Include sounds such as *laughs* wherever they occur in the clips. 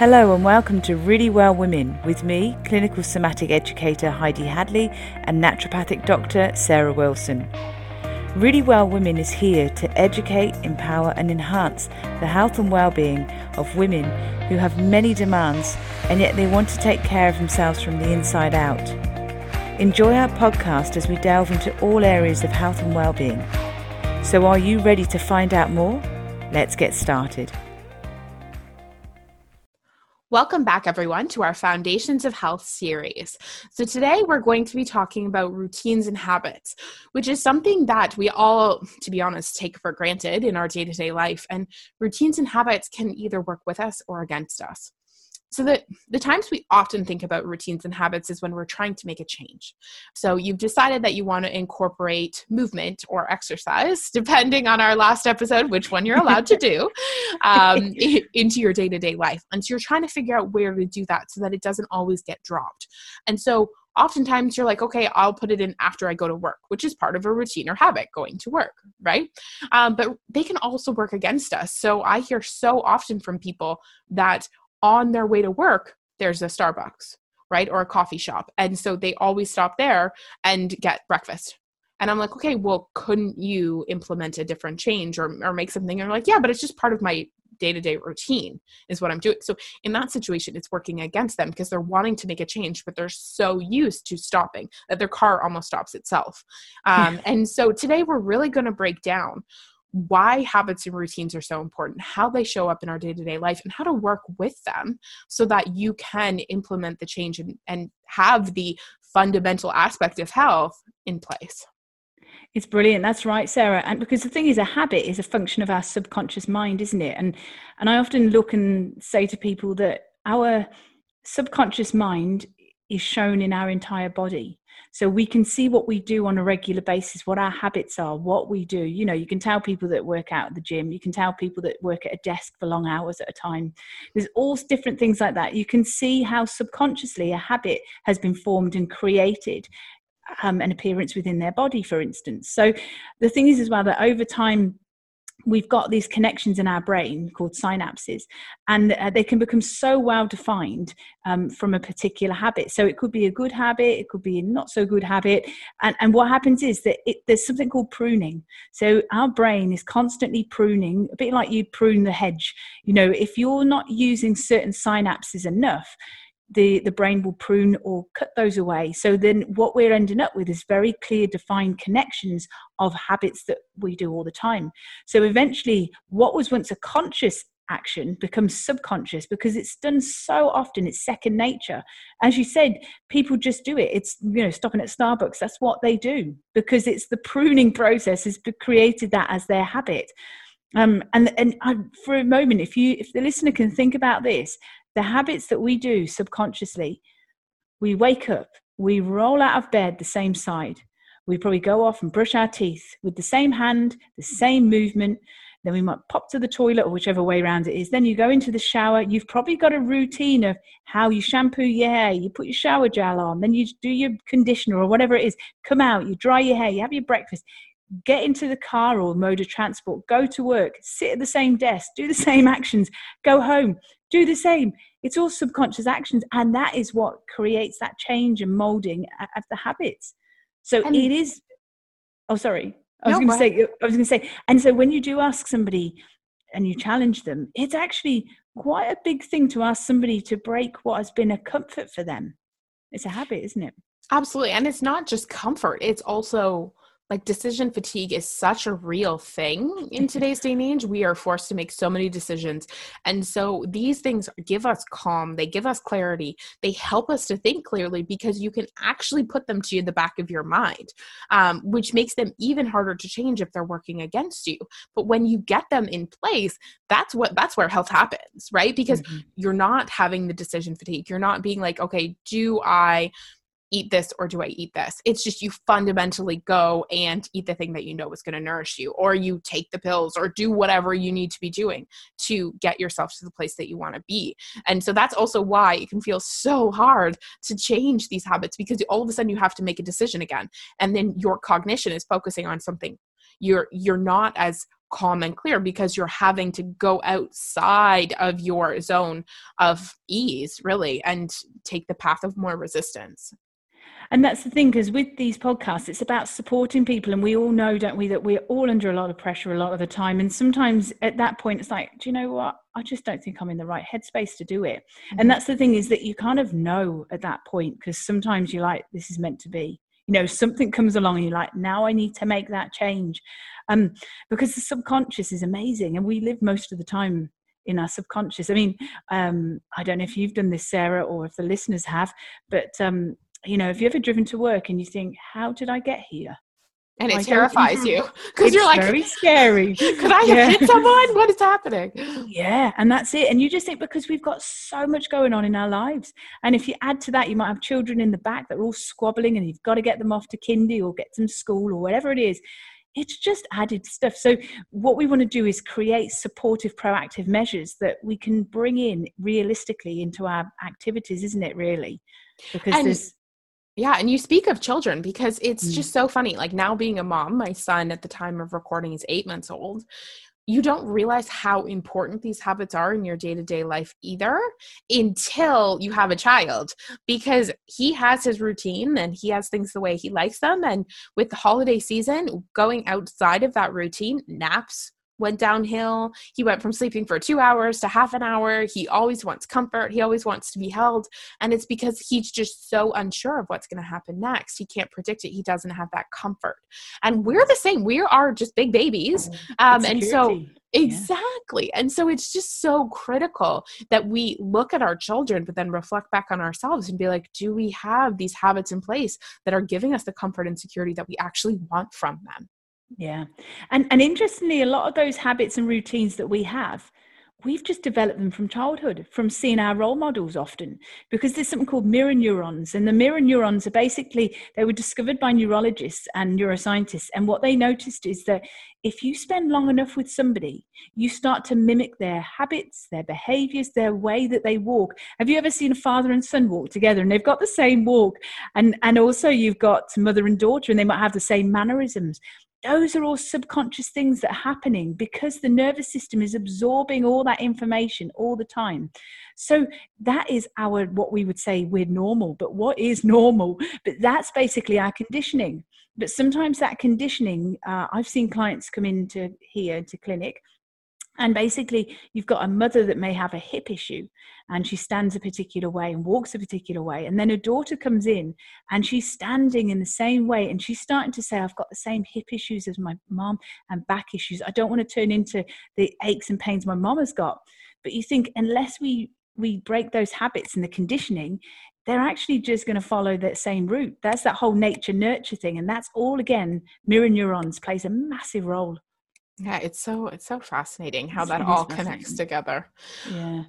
Hello and welcome to Really Well Women with me, clinical somatic educator Heidi Hadley and naturopathic doctor Sarah Wilson. Really Well Women is here to educate, empower, and enhance the health and well-being of women who have many demands and yet they want to take care of themselves from the inside out. Enjoy our podcast as we delve into all areas of health and well-being. So are you ready to find out more? Let's get started. Welcome back, everyone, to our Foundations of Health series. So, today we're going to be talking about routines and habits, which is something that we all, to be honest, take for granted in our day to day life. And routines and habits can either work with us or against us so that the times we often think about routines and habits is when we're trying to make a change. So you've decided that you want to incorporate movement or exercise *laughs* depending on our last episode which one you're allowed to do *laughs* um, *laughs* into your day-to-day life. And so you're trying to figure out where to do that so that it doesn't always get dropped. And so oftentimes you're like okay i'll put it in after i go to work which is part of a routine or habit going to work right? Um, but they can also work against us. So i hear so often from people that on their way to work, there's a Starbucks, right? Or a coffee shop. And so they always stop there and get breakfast. And I'm like, okay, well, couldn't you implement a different change or, or make something? And they're like, yeah, but it's just part of my day to day routine, is what I'm doing. So in that situation, it's working against them because they're wanting to make a change, but they're so used to stopping that their car almost stops itself. Um, *laughs* and so today, we're really going to break down why habits and routines are so important, how they show up in our day to day life, and how to work with them so that you can implement the change and, and have the fundamental aspect of health in place. It's brilliant. That's right, Sarah. And because the thing is, a habit is a function of our subconscious mind, isn't it? And and I often look and say to people that our subconscious mind is shown in our entire body. So we can see what we do on a regular basis, what our habits are, what we do. You know, you can tell people that work out at the gym, you can tell people that work at a desk for long hours at a time. There's all different things like that. You can see how subconsciously a habit has been formed and created. Um, an appearance within their body, for instance. So, the thing is as well that over time, we've got these connections in our brain called synapses and uh, they can become so well defined um, from a particular habit. So it could be a good habit it could be a not so good habit and, and what happens is that it, there's something called pruning. So our brain is constantly pruning a bit like you prune the hedge. You know if you're not using certain synapses enough the, the brain will prune or cut those away. So then what we're ending up with is very clear, defined connections of habits that we do all the time. So eventually, what was once a conscious action becomes subconscious because it's done so often. It's second nature. As you said people just do it. It's you know stopping at starbucks. That's what they do because it's the pruning process has created that as their habit. Um, and and I, for a moment if you if the listener can think about this the habits that we do subconsciously we wake up we roll out of bed the same side. We probably go off and brush our teeth with the same hand the same movement. Then we might pop to the toilet or whichever way around it is. Then you go into the shower. You've probably got a routine of how you shampoo your hair. You put your shower gel on. Then you do your conditioner or whatever it is. Come out. You dry your hair. You have your breakfast get into the car or mode of transport go to work sit at the same desk do the *laughs* same actions go home do the same. It's all subconscious actions, and that is what creates that change and molding of the habits. So and it is. Oh, sorry. I was no, going to say. I was going to say. And so when you do ask somebody, and you challenge them, it's actually quite a big thing to ask somebody to break what has been a comfort for them. It's a habit, isn't it? Absolutely, and it's not just comfort; it's also like decision fatigue is such a real thing in *laughs* today's day and age. We are forced to make so many decisions. And so these things give us calm. They give us clarity. They help us to think clearly because you can actually put them to the back of your mind um, which makes them even harder to change if they're working against you. But when you get them in place that's what that's where health happens right? Because mm-hmm. you're not having the decision fatigue. You're not being like okay do i eat this or do I eat this? It's just you fundamentally go and eat the thing that you know is going to nourish you, or you take the pills or do whatever you need to be doing to get yourself to the place that you want to be. And so that's also why it can feel so hard to change these habits because all of a sudden you have to make a decision again. And then your cognition is focusing on something. You're you're not as calm and clear because you're having to go outside of your zone of ease, really, and take the path of more resistance and that's the thing because with these podcasts it's about supporting people and we all know don't we that we're all under a lot of pressure a lot of the time. And sometimes at that point it's like do you know what? I just don't think i'm in the right headspace to do it. Mm-hmm. and that's the thing is that you kind of know at that point because sometimes you're like this is meant to be. You know something comes along and you're like now i need to make that change. Um because the subconscious is amazing and we live most of the time in our subconscious. I mean um i don't know if you've done this sarah or if the listeners have but um you know, have you ever driven to work and you think, how did I get here? And it terrifies you because you're like, very scary. *laughs* Could I have hit someone? What is happening? Yeah, and that's it. And you just think because we've got so much going on in our lives, and if you add to that, you might have children in the back that are all squabbling, and you've got to get them off to kindy or get them school or whatever it is. It's just added stuff. So what we want to do is create supportive, proactive measures that we can bring in realistically into our activities, isn't it? Really, because and- there's yeah, and you speak of children because it's mm. just so funny. Like now being a mom, my son at the time of recording is eight months old. You don't realize how important these habits are in your day to day life either until you have a child because he has his routine and he has things the way he likes them. And with the holiday season, going outside of that routine, naps, went downhill. He went from sleeping for two hours to half an hour. He always wants comfort. He always wants to be held. And it's because he's just so unsure of what's going to happen next. He can't predict it. He doesn't have that comfort. And we're the same. We are just big babies. Um, and so, Exactly. Yeah. And so it's just so critical that we look at our children, but then reflect back on ourselves and be like, do we have these habits in place that are giving us the comfort and security that we actually want from them? Yeah. And and interestingly, a lot of those habits and routines that we have, we've just developed them from childhood, from seeing our role models often, because there's something called mirror neurons. And the mirror neurons are basically, they were discovered by neurologists and neuroscientists. And what they noticed is that if you spend long enough with somebody, you start to mimic their habits, their behaviors, their way that they walk. Have you ever seen a father and son walk together and they've got the same walk? And, and also you've got mother and daughter and they might have the same mannerisms those are all subconscious things that are happening because the nervous system is absorbing all that information all the time. So that is our what we would say we're normal but what is *laughs* normal? But that's basically our conditioning. But sometimes that conditioning uh, i've seen clients come into here to clinic and basically, you've got a mother that may have a hip issue and she stands a particular way and walks a particular way. And then a daughter comes in and she's standing in the same way and she's starting to say, I've got the same hip issues as my mom and back issues. I don't want to turn into the aches and pains my mom has got. But you think, unless we we break those habits and the conditioning, they're actually just going to follow that same route. That's that whole nature nurture thing. And that's all again, mirror neurons plays a massive role. Yeah, it's so it's so fascinating how it's that all connects together. Yeah.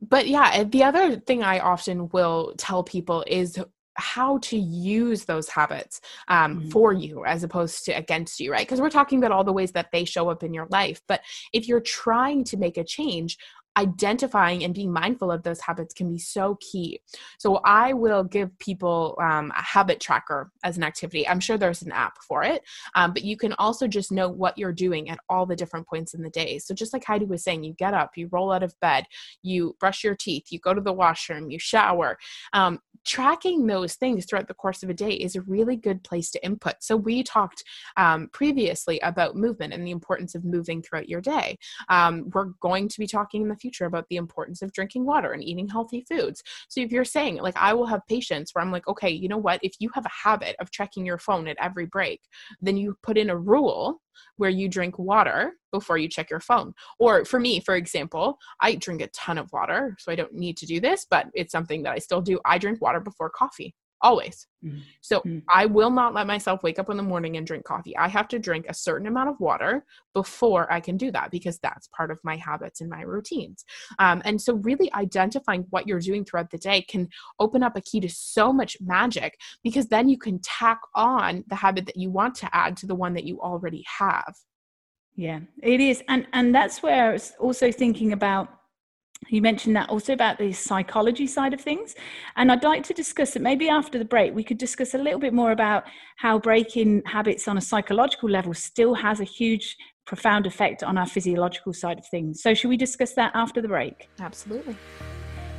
But yeah, the other thing I often will tell people is how to use those habits um, mm-hmm. for you as opposed to against you, right? Because we're talking about all the ways that they show up in your life. But if you're trying to make a change, identifying and being mindful of those habits can be so key. So I will give people um, a habit tracker as an activity. I'm sure there's an app for it, um, but you can also just know what you're doing at all the different points in the day. So just like Heidi was saying, you get up, you roll out of bed, you brush your teeth, you go to the washroom, you shower. Um, tracking those things throughout the course of a day is a really good place to input. So we talked um, previously about movement and the importance of moving throughout your day. Um, we're going to be talking in the future about the importance of drinking water and eating healthy foods. So if you're saying, like, I will have patients where I'm like, okay, you know what? If you have a habit of checking your phone at every break, then you put in a rule where you drink water before you check your phone. Or for me, for example, I drink a ton of water, so I don't need to do this, but it's something that I still do. I drink water before coffee always. Mm-hmm. So mm-hmm. I will not let myself wake up in the morning and drink coffee. I have to drink a certain amount of water before I can do that because that's part of my habits and my routines. Um, and so, really identifying what you're doing throughout the day can open up a key to so much magic because then you can tack on the habit that you want to add to the one that you already have. Yeah, it is. And and that's where I was also thinking about you mentioned that also about the psychology side of things. And I'd like to discuss it maybe after the break. We could discuss a little bit more about how breaking habits on a psychological level still has a huge profound effect on our physiological side of things. So, should we discuss that after the break? Absolutely.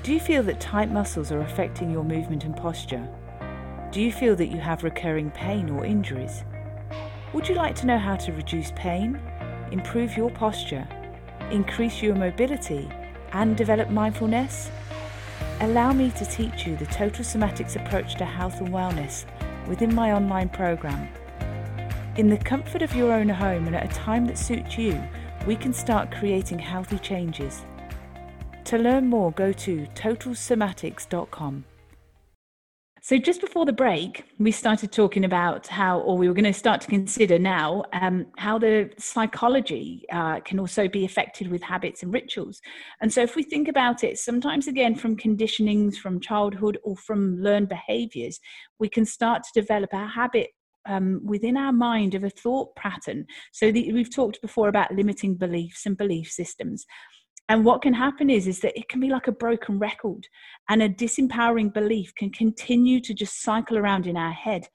Do you feel that tight muscles are affecting your movement and posture? Do you feel that you have recurring pain or injuries? Would you like to know how to reduce pain, improve your posture, increase your mobility, and develop mindfulness? Allow me to teach you the total somatics approach to health and wellness within my online program. In the comfort of your own home and at a time that suits you, we can start creating healthy changes. To learn more, go to totalsomatics.com. So, just before the break, we started talking about how, or we were going to start to consider now, um, how the psychology uh, can also be affected with habits and rituals. And so, if we think about it, sometimes again from conditionings from childhood or from learned behaviors, we can start to develop a habit um, within our mind of a thought pattern. So the, we've talked before about limiting beliefs and belief systems and what can happen is is that it can be like a broken record and a disempowering belief can continue to just cycle around in our head.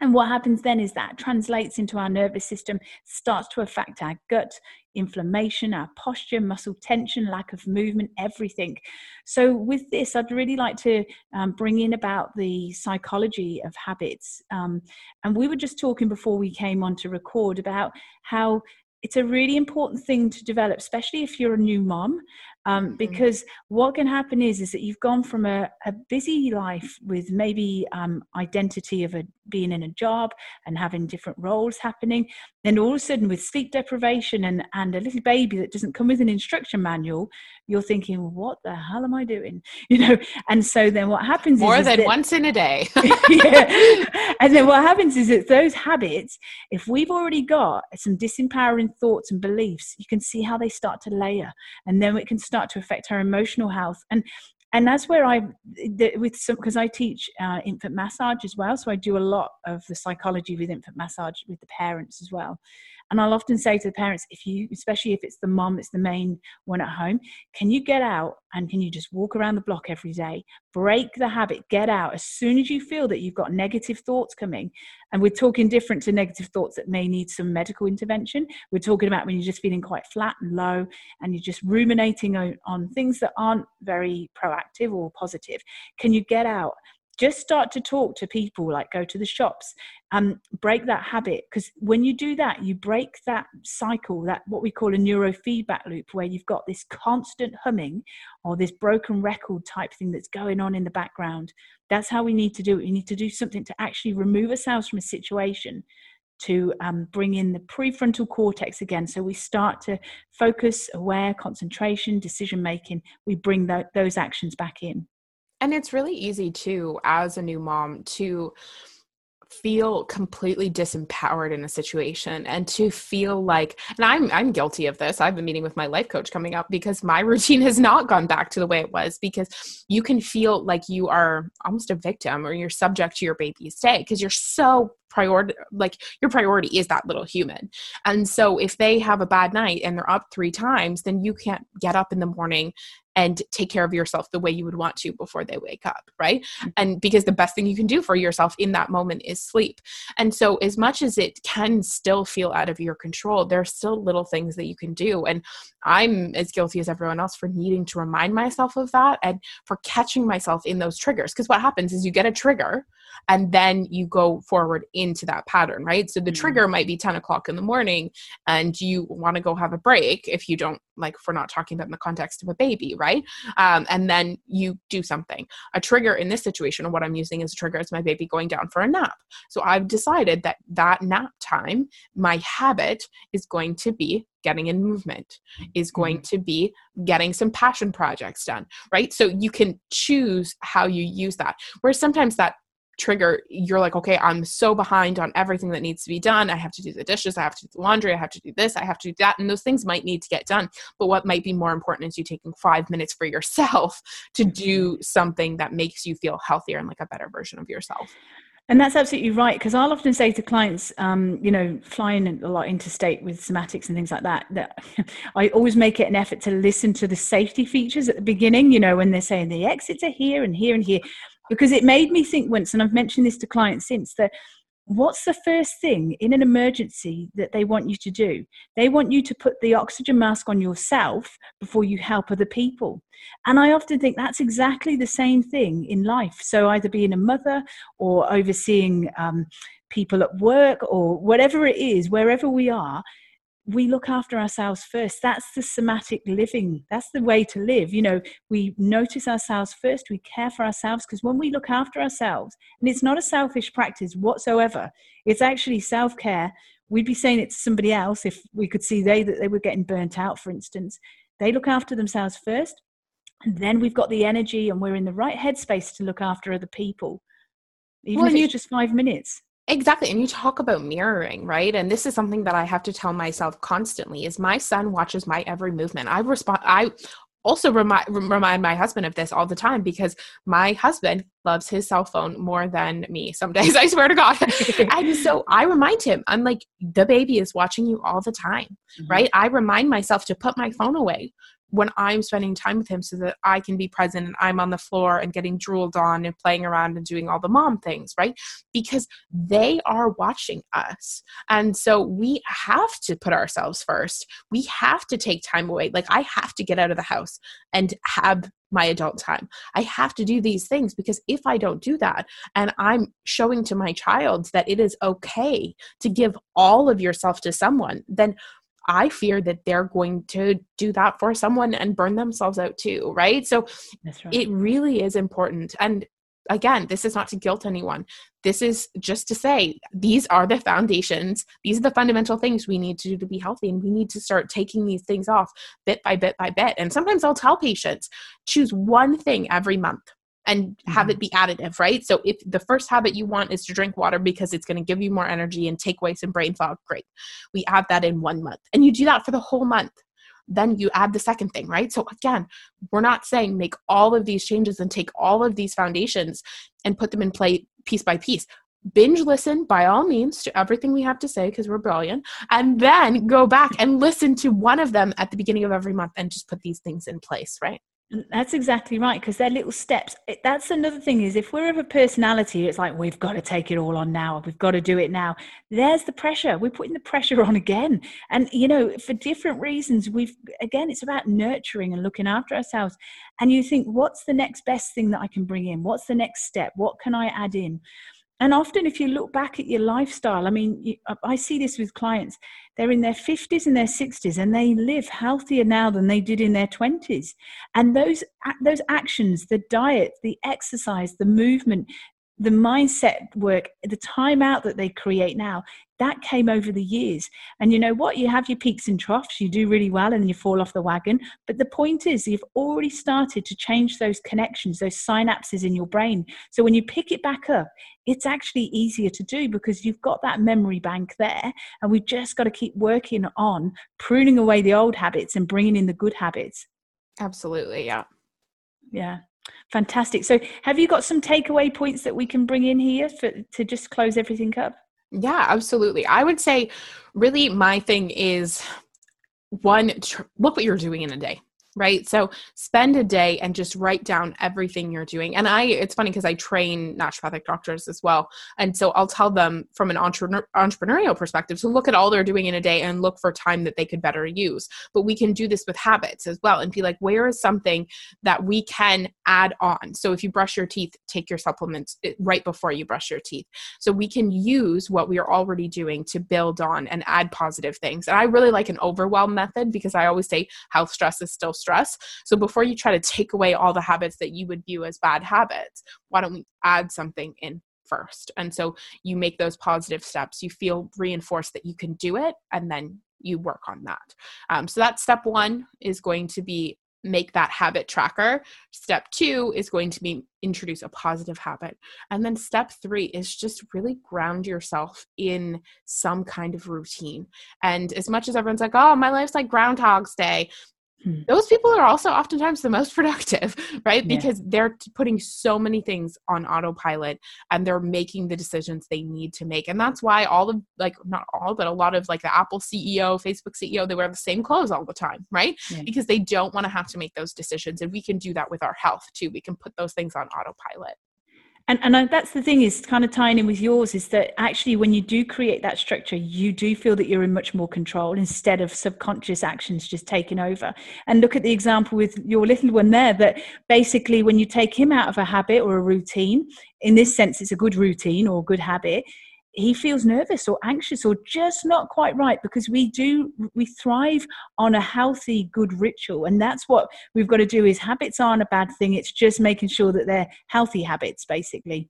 And what happens then is that translates into our nervous system starts to affect our gut inflammation our posture muscle tension lack of movement everything. So with this i'd really like to um, bring in about the psychology of habits. Um, and we were just talking before we came on to record about how it's a really important thing to develop, especially if you're a new mom, um, mm-hmm. because what can happen is is that you've gone from a, a busy life with maybe um, identity of a, being in a job and having different roles happening, then all of a sudden with sleep deprivation and and a little baby that doesn't come with an instruction manual, you're thinking, what the hell am I doing? *laughs* You know, and so then what happens more is, than that, once in a day. *laughs* *laughs* yeah, and then what happens is that those habits, if we've already got some disempowering thoughts and beliefs, you can see how they start to layer, and then it can start to affect our emotional health and and that's where I, with some, because I teach uh, infant massage as well, so I do a lot of the psychology with infant massage with the parents as well. And I'll often say to the parents, if you, especially if it's the mom, it's the main one at home, can you get out and can you just walk around the block every day? Break the habit, get out. As soon as you feel that you've got negative thoughts coming, and we're talking different to negative thoughts that may need some medical intervention. We're talking about when you're just feeling quite flat and low and you're just ruminating on, on things that aren't very proactive or positive. Can you get out? Just start to talk to people like go to the shops um, break that habit because when you do that you break that cycle that what we call a neurofeedback loop where you've got this constant humming or this broken record type thing that's going on in the background that's how we need to do it we need to do something to actually remove ourselves from a situation to um, bring in the prefrontal cortex again. So we start to focus, aware, concentration, decision making. We bring th- those actions back in. And it's really easy too, as a new mom, to feel completely disempowered in a situation and to feel like and I'm I'm guilty of this. I have a meeting with my life coach coming up because my *laughs* routine has not gone back to the way it was because you can feel like you are almost a victim or you're subject to your baby's day because you're so priority like your priority is that little human and so if they have a bad night and they're up three times then you can't get up in the morning and take care of yourself the way you would want to before they wake up, right? Mm-hmm. And because the best thing you can do for yourself in that moment is sleep. And so, as much as it can still feel out of your control, there are still little things that you can do. And I'm as guilty as everyone else for needing to remind myself of that and for catching myself in those triggers. Because what happens is you get a trigger and then you go forward into that pattern, right? So the mm-hmm. trigger might be 10 o'clock in the morning and you want to go have a break if you don't like, if we're not talking about in the context of a baby, right? Um, and then you do something. A trigger in this situation, what I'm using as a trigger is my baby going down for a nap. So I've decided that that nap time, my habit is going to be getting in movement is going mm-hmm. to be getting some passion projects done right so you can choose how you use that whereas sometimes that trigger you're like okay i'm so behind on everything that needs to be done. I have to do the dishes. I have to do the laundry. I have to do this. I have to do that. And those things might need to get done. But what might be more important is you taking five minutes for yourself *laughs* to do mm-hmm. something that makes you feel healthier and like a better version of yourself. And that's absolutely right because I'll often say to clients, um, you know, flying a lot interstate with somatics and things like that, that *laughs* I always make it an effort to listen to the safety features at the beginning. You know, when they're saying the exits are here and here and here, because it made me think once, and I've mentioned this to clients since that what's the first thing in an emergency that they want you to do? They want you to put the oxygen mask on yourself before you help other people. And I often think that's exactly the same thing in life. So, either being a mother or overseeing um, people at work or whatever it is, wherever we are, we look after ourselves first. That's the somatic living. That's the way to live. You know, we notice ourselves first, we care for ourselves, because when we look after ourselves, and it's not a selfish practice whatsoever, it's actually self care. We'd be saying it to somebody else if we could see they that they were getting burnt out, for instance. They look after themselves first, and then we've got the energy and we're in the right headspace to look after other people. Even well, if it's you, just five minutes. Exactly. And you talk about mirroring, right? And this is something that I have to tell myself constantly is my son watches my every movement. I respond I also remind remind my husband of this all the time because my husband loves his cell phone more than me some days *laughs* i swear to god *laughs* and so i remind him i'm like the baby is watching you all the time mm-hmm. right i remind myself to put my phone away when I'm spending time with him so that I can be present and I'm on the floor and getting drooled on and playing around and doing all the mom things, right? Because they are watching us. And so we have to put ourselves first. We have to take time away. Like I have to get out of the house and have my adult time. I have to do these things because if I don't do that and I'm showing to my child that it is okay to give all of yourself to someone, then I fear that they're going to do that for someone and burn themselves out too, right? So right. it really is important. And again, this is not to guilt anyone. This is just to say these are the foundations, these are the fundamental things we need to do to be healthy. And we need to start taking these things off bit by bit by bit. And sometimes I'll tell patients choose one thing every month and have it mm-hmm. be additive, right? So if the first habit you want is to drink water because it's going to give you more energy and take away some brain fog, great. We add that in one month. And you do that for the whole month. Then you add the second thing, right? So again, we're not saying make all of these changes and take all of these foundations and put them in play piece by piece binge listen by all means to everything we have to say because we're brilliant and then go back and listen to one of them at the beginning of every month and just put these things in place right that's exactly right because they're little steps. That's another thing is if we're of a personality, it's like we've got to take it all on now. We've got to do it now. There's the pressure. We're putting the pressure on again, and you know for different reasons. We've again, it's about nurturing and looking after ourselves. And you think, what's the next best thing that I can bring in? What's the next step? What can I add in? And often if you look back at your lifestyle i mean i see this with clients. They're in their 50s and their 60s and they live healthier now than they did in their 20s and those those actions the diet the exercise the movement the mindset work the time out that they create now that came over the years. And you know what? You have your peaks and troughs, you do really well and then you fall off the wagon. But the point is, you've already started to change those connections, those synapses in your brain. So when you pick it back up, it's actually easier to do because you've got that memory bank there. And we've just got to keep working on pruning away the old habits and bringing in the good habits. Absolutely. Yeah. Yeah. Fantastic. So, have you got some takeaway points that we can bring in here for, to just close everything up? Yeah, absolutely. I would say, really, my thing is one, tr- look what you're doing in a day right? So spend a day and just write down everything you're doing. And I, it's funny because I train naturopathic doctors as well. And so I'll tell them from an entre- entrepreneurial perspective to look at all they're doing in a day and look for time that they could better use. But we can do this with habits as well and be like, where is something that we can add on? So if you brush your teeth, take your supplements eh, right before you brush your teeth. So we can use what we are already doing to build on and add positive things. And I really like an overwhelm method because I always say health stress is still. So before you try to take away all the habits that you would view as bad habits, why don't we add something in first? And so you make those positive steps. You feel reinforced that you can do it, and then you work on that. Um, so that step one is going to be make that habit tracker. Step two is going to be introduce a positive habit. And then step three is just really ground yourself in some kind of routine. And as much as everyone's like, oh, my life's like Groundhog's Day, Hmm. those people are also oftentimes the most *laughs* productive, right? Yeah. Because they're putting so many things on autopilot and they're making the decisions they need to make. And that's why all of, like, not all, but a lot of like the Apple CEO, Facebook CEO, they wear the same clothes all the time, right? Yeah. Because they don't want to have to make those decisions. And we can do that with our health too. We can put those things on autopilot. And and that's the thing is kind of tying in with yours is that actually when you do create that structure you do feel that you're in much more control instead of subconscious actions just taking over. And look at the example with your little one there that basically when you take him out of a habit or a routine in this sense it's a good routine or good habit he feels nervous or anxious or just not quite right because we do we thrive on a healthy good ritual. And that's what we've got to do is habits aren't a bad thing. It's just making sure that they're healthy habits basically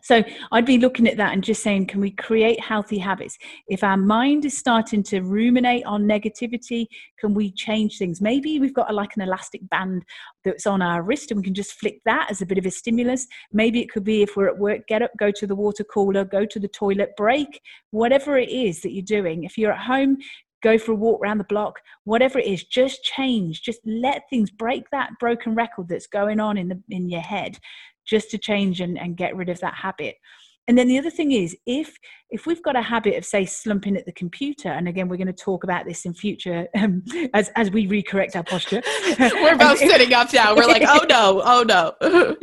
so I'd be looking at that and just saying, can we create healthy habits? If our mind is starting to ruminate on negativity, can we change things? Maybe we've got a, like an elastic band that's on our wrist and we can just flick that as a bit of a stimulus. Maybe it could be if we're at work, get up, go to the water cooler, go to the toilet, break, whatever it is that you're doing. If you're at home, go for a walk around the block, whatever it is, just change, just let things break that broken record that's going on in the in your head just to change and, and get rid of that habit. And then the other thing is if if we've got a habit of say slumping at the computer and again we're going to talk about this in future um, as as we recorrect our posture. *laughs* We're both *laughs* sitting up now we're like oh no oh no. *laughs*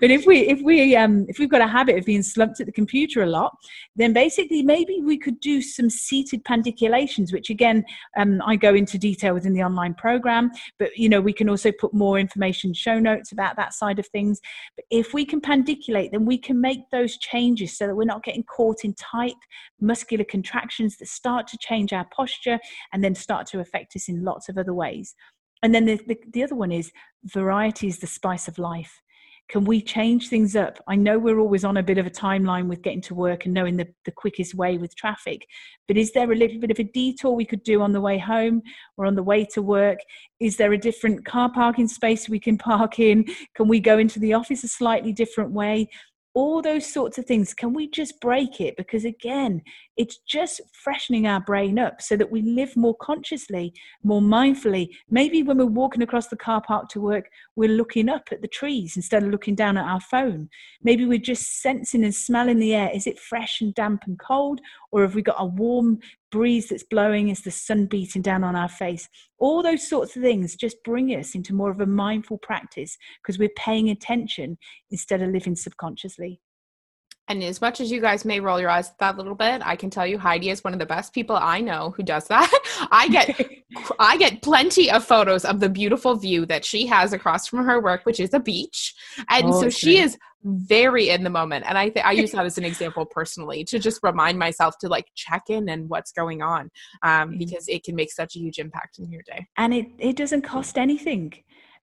But if we if we um if we've got a habit of being slumped at the computer a lot then basically maybe we could do some seated pandiculations which again um, i go into detail within the online program. But you know we can also put more information show notes about that side of things. But if we can pandiculate then we can make those changes so that we're not getting caught in in tight muscular contractions that start to change our posture and then start to affect us in lots of other ways. And then the, the, the other one is variety is the spice of life. Can we change things up? I know we're always on a bit of a timeline with getting to work and knowing the, the quickest way with traffic but is there a little bit of a detour we could do on the way home or on the way to work? Is there a different car parking space we can *laughs* park in? Can we go into the office a slightly different way all those sorts of things. Can we just break it? Because again it's just freshening our brain up so that we live more consciously more mindfully. Maybe when we're walking across the car park to work we're looking up at the trees instead of looking down at our phone. Maybe we're just sensing and smelling the air. Is it fresh and damp and cold or have we got a warm breeze that's blowing? Is the sun beating down on our face? All those sorts of things just bring us into more of a mindful practice because we're paying attention instead of living subconsciously and as much as you guys may roll your eyes at that little bit, I can tell you Heidi is one of the best people I know who does that. *laughs* I get *laughs* I get plenty of photos of the beautiful view that she has across from her work, which is a beach. And oh, so she is very in the moment. And I th- I use that as an example personally to just remind myself to like check in and what's going on um, because it can make such a huge impact in your day. And it, it doesn't cost anything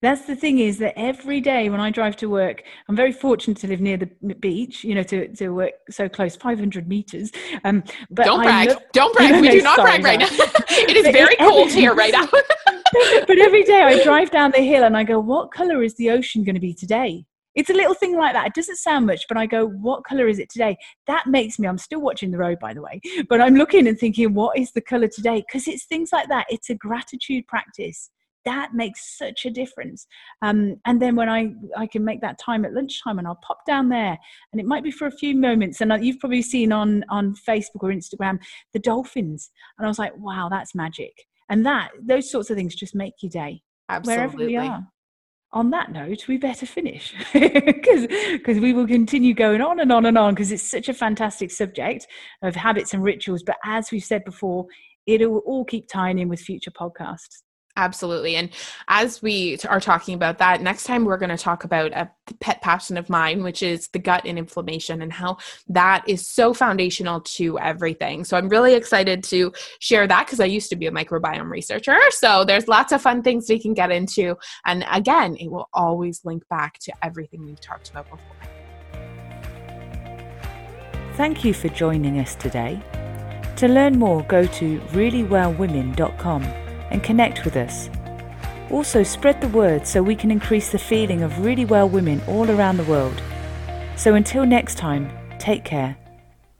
that's the thing is that every day when I drive to work, I'm very fortunate to live near the beach, you know, to, to work so close, 500 meters. Um, but don't brag. Look, don't *laughs* brag. No, we no, do not brag right now. *laughs* it is very cold here right now. *laughs* but every day I drive down the hill and I go, what color is the ocean going to be today? It's a little thing like that. It doesn't sound much, but I go, what color is it today? That makes me, I'm still watching the road, by the way, but I'm looking and thinking, what is the color today? Because it's things like that. It's a gratitude practice that makes such a difference. Um, and then when I I can make that time at lunchtime, and I'll pop down there, and it might be for a few moments. And you've probably seen on on Facebook or Instagram the dolphins, and I was like, wow, that's magic. And that those sorts of things just make your day Absolutely. wherever we are. On that note, we better finish *laughs* because because we will continue going on and on and on because it's such a fantastic subject of habits and rituals. But as we've said before, it'll all keep tying in with future podcasts. Absolutely. And as we are talking about that, next time we're going to talk about a pet passion of mine, which is the gut and inflammation and how that is so foundational to everything. So I'm really excited to share that because I used to be a microbiome researcher. So there's lots of fun things we can get into. And again, it will always link back to everything we've talked about before. Thank you for joining us today. To learn more, go to reallywellwomen.com and connect with us. Also, spread the word so we can increase the feeling of really well women all around the world. So, until next time, take care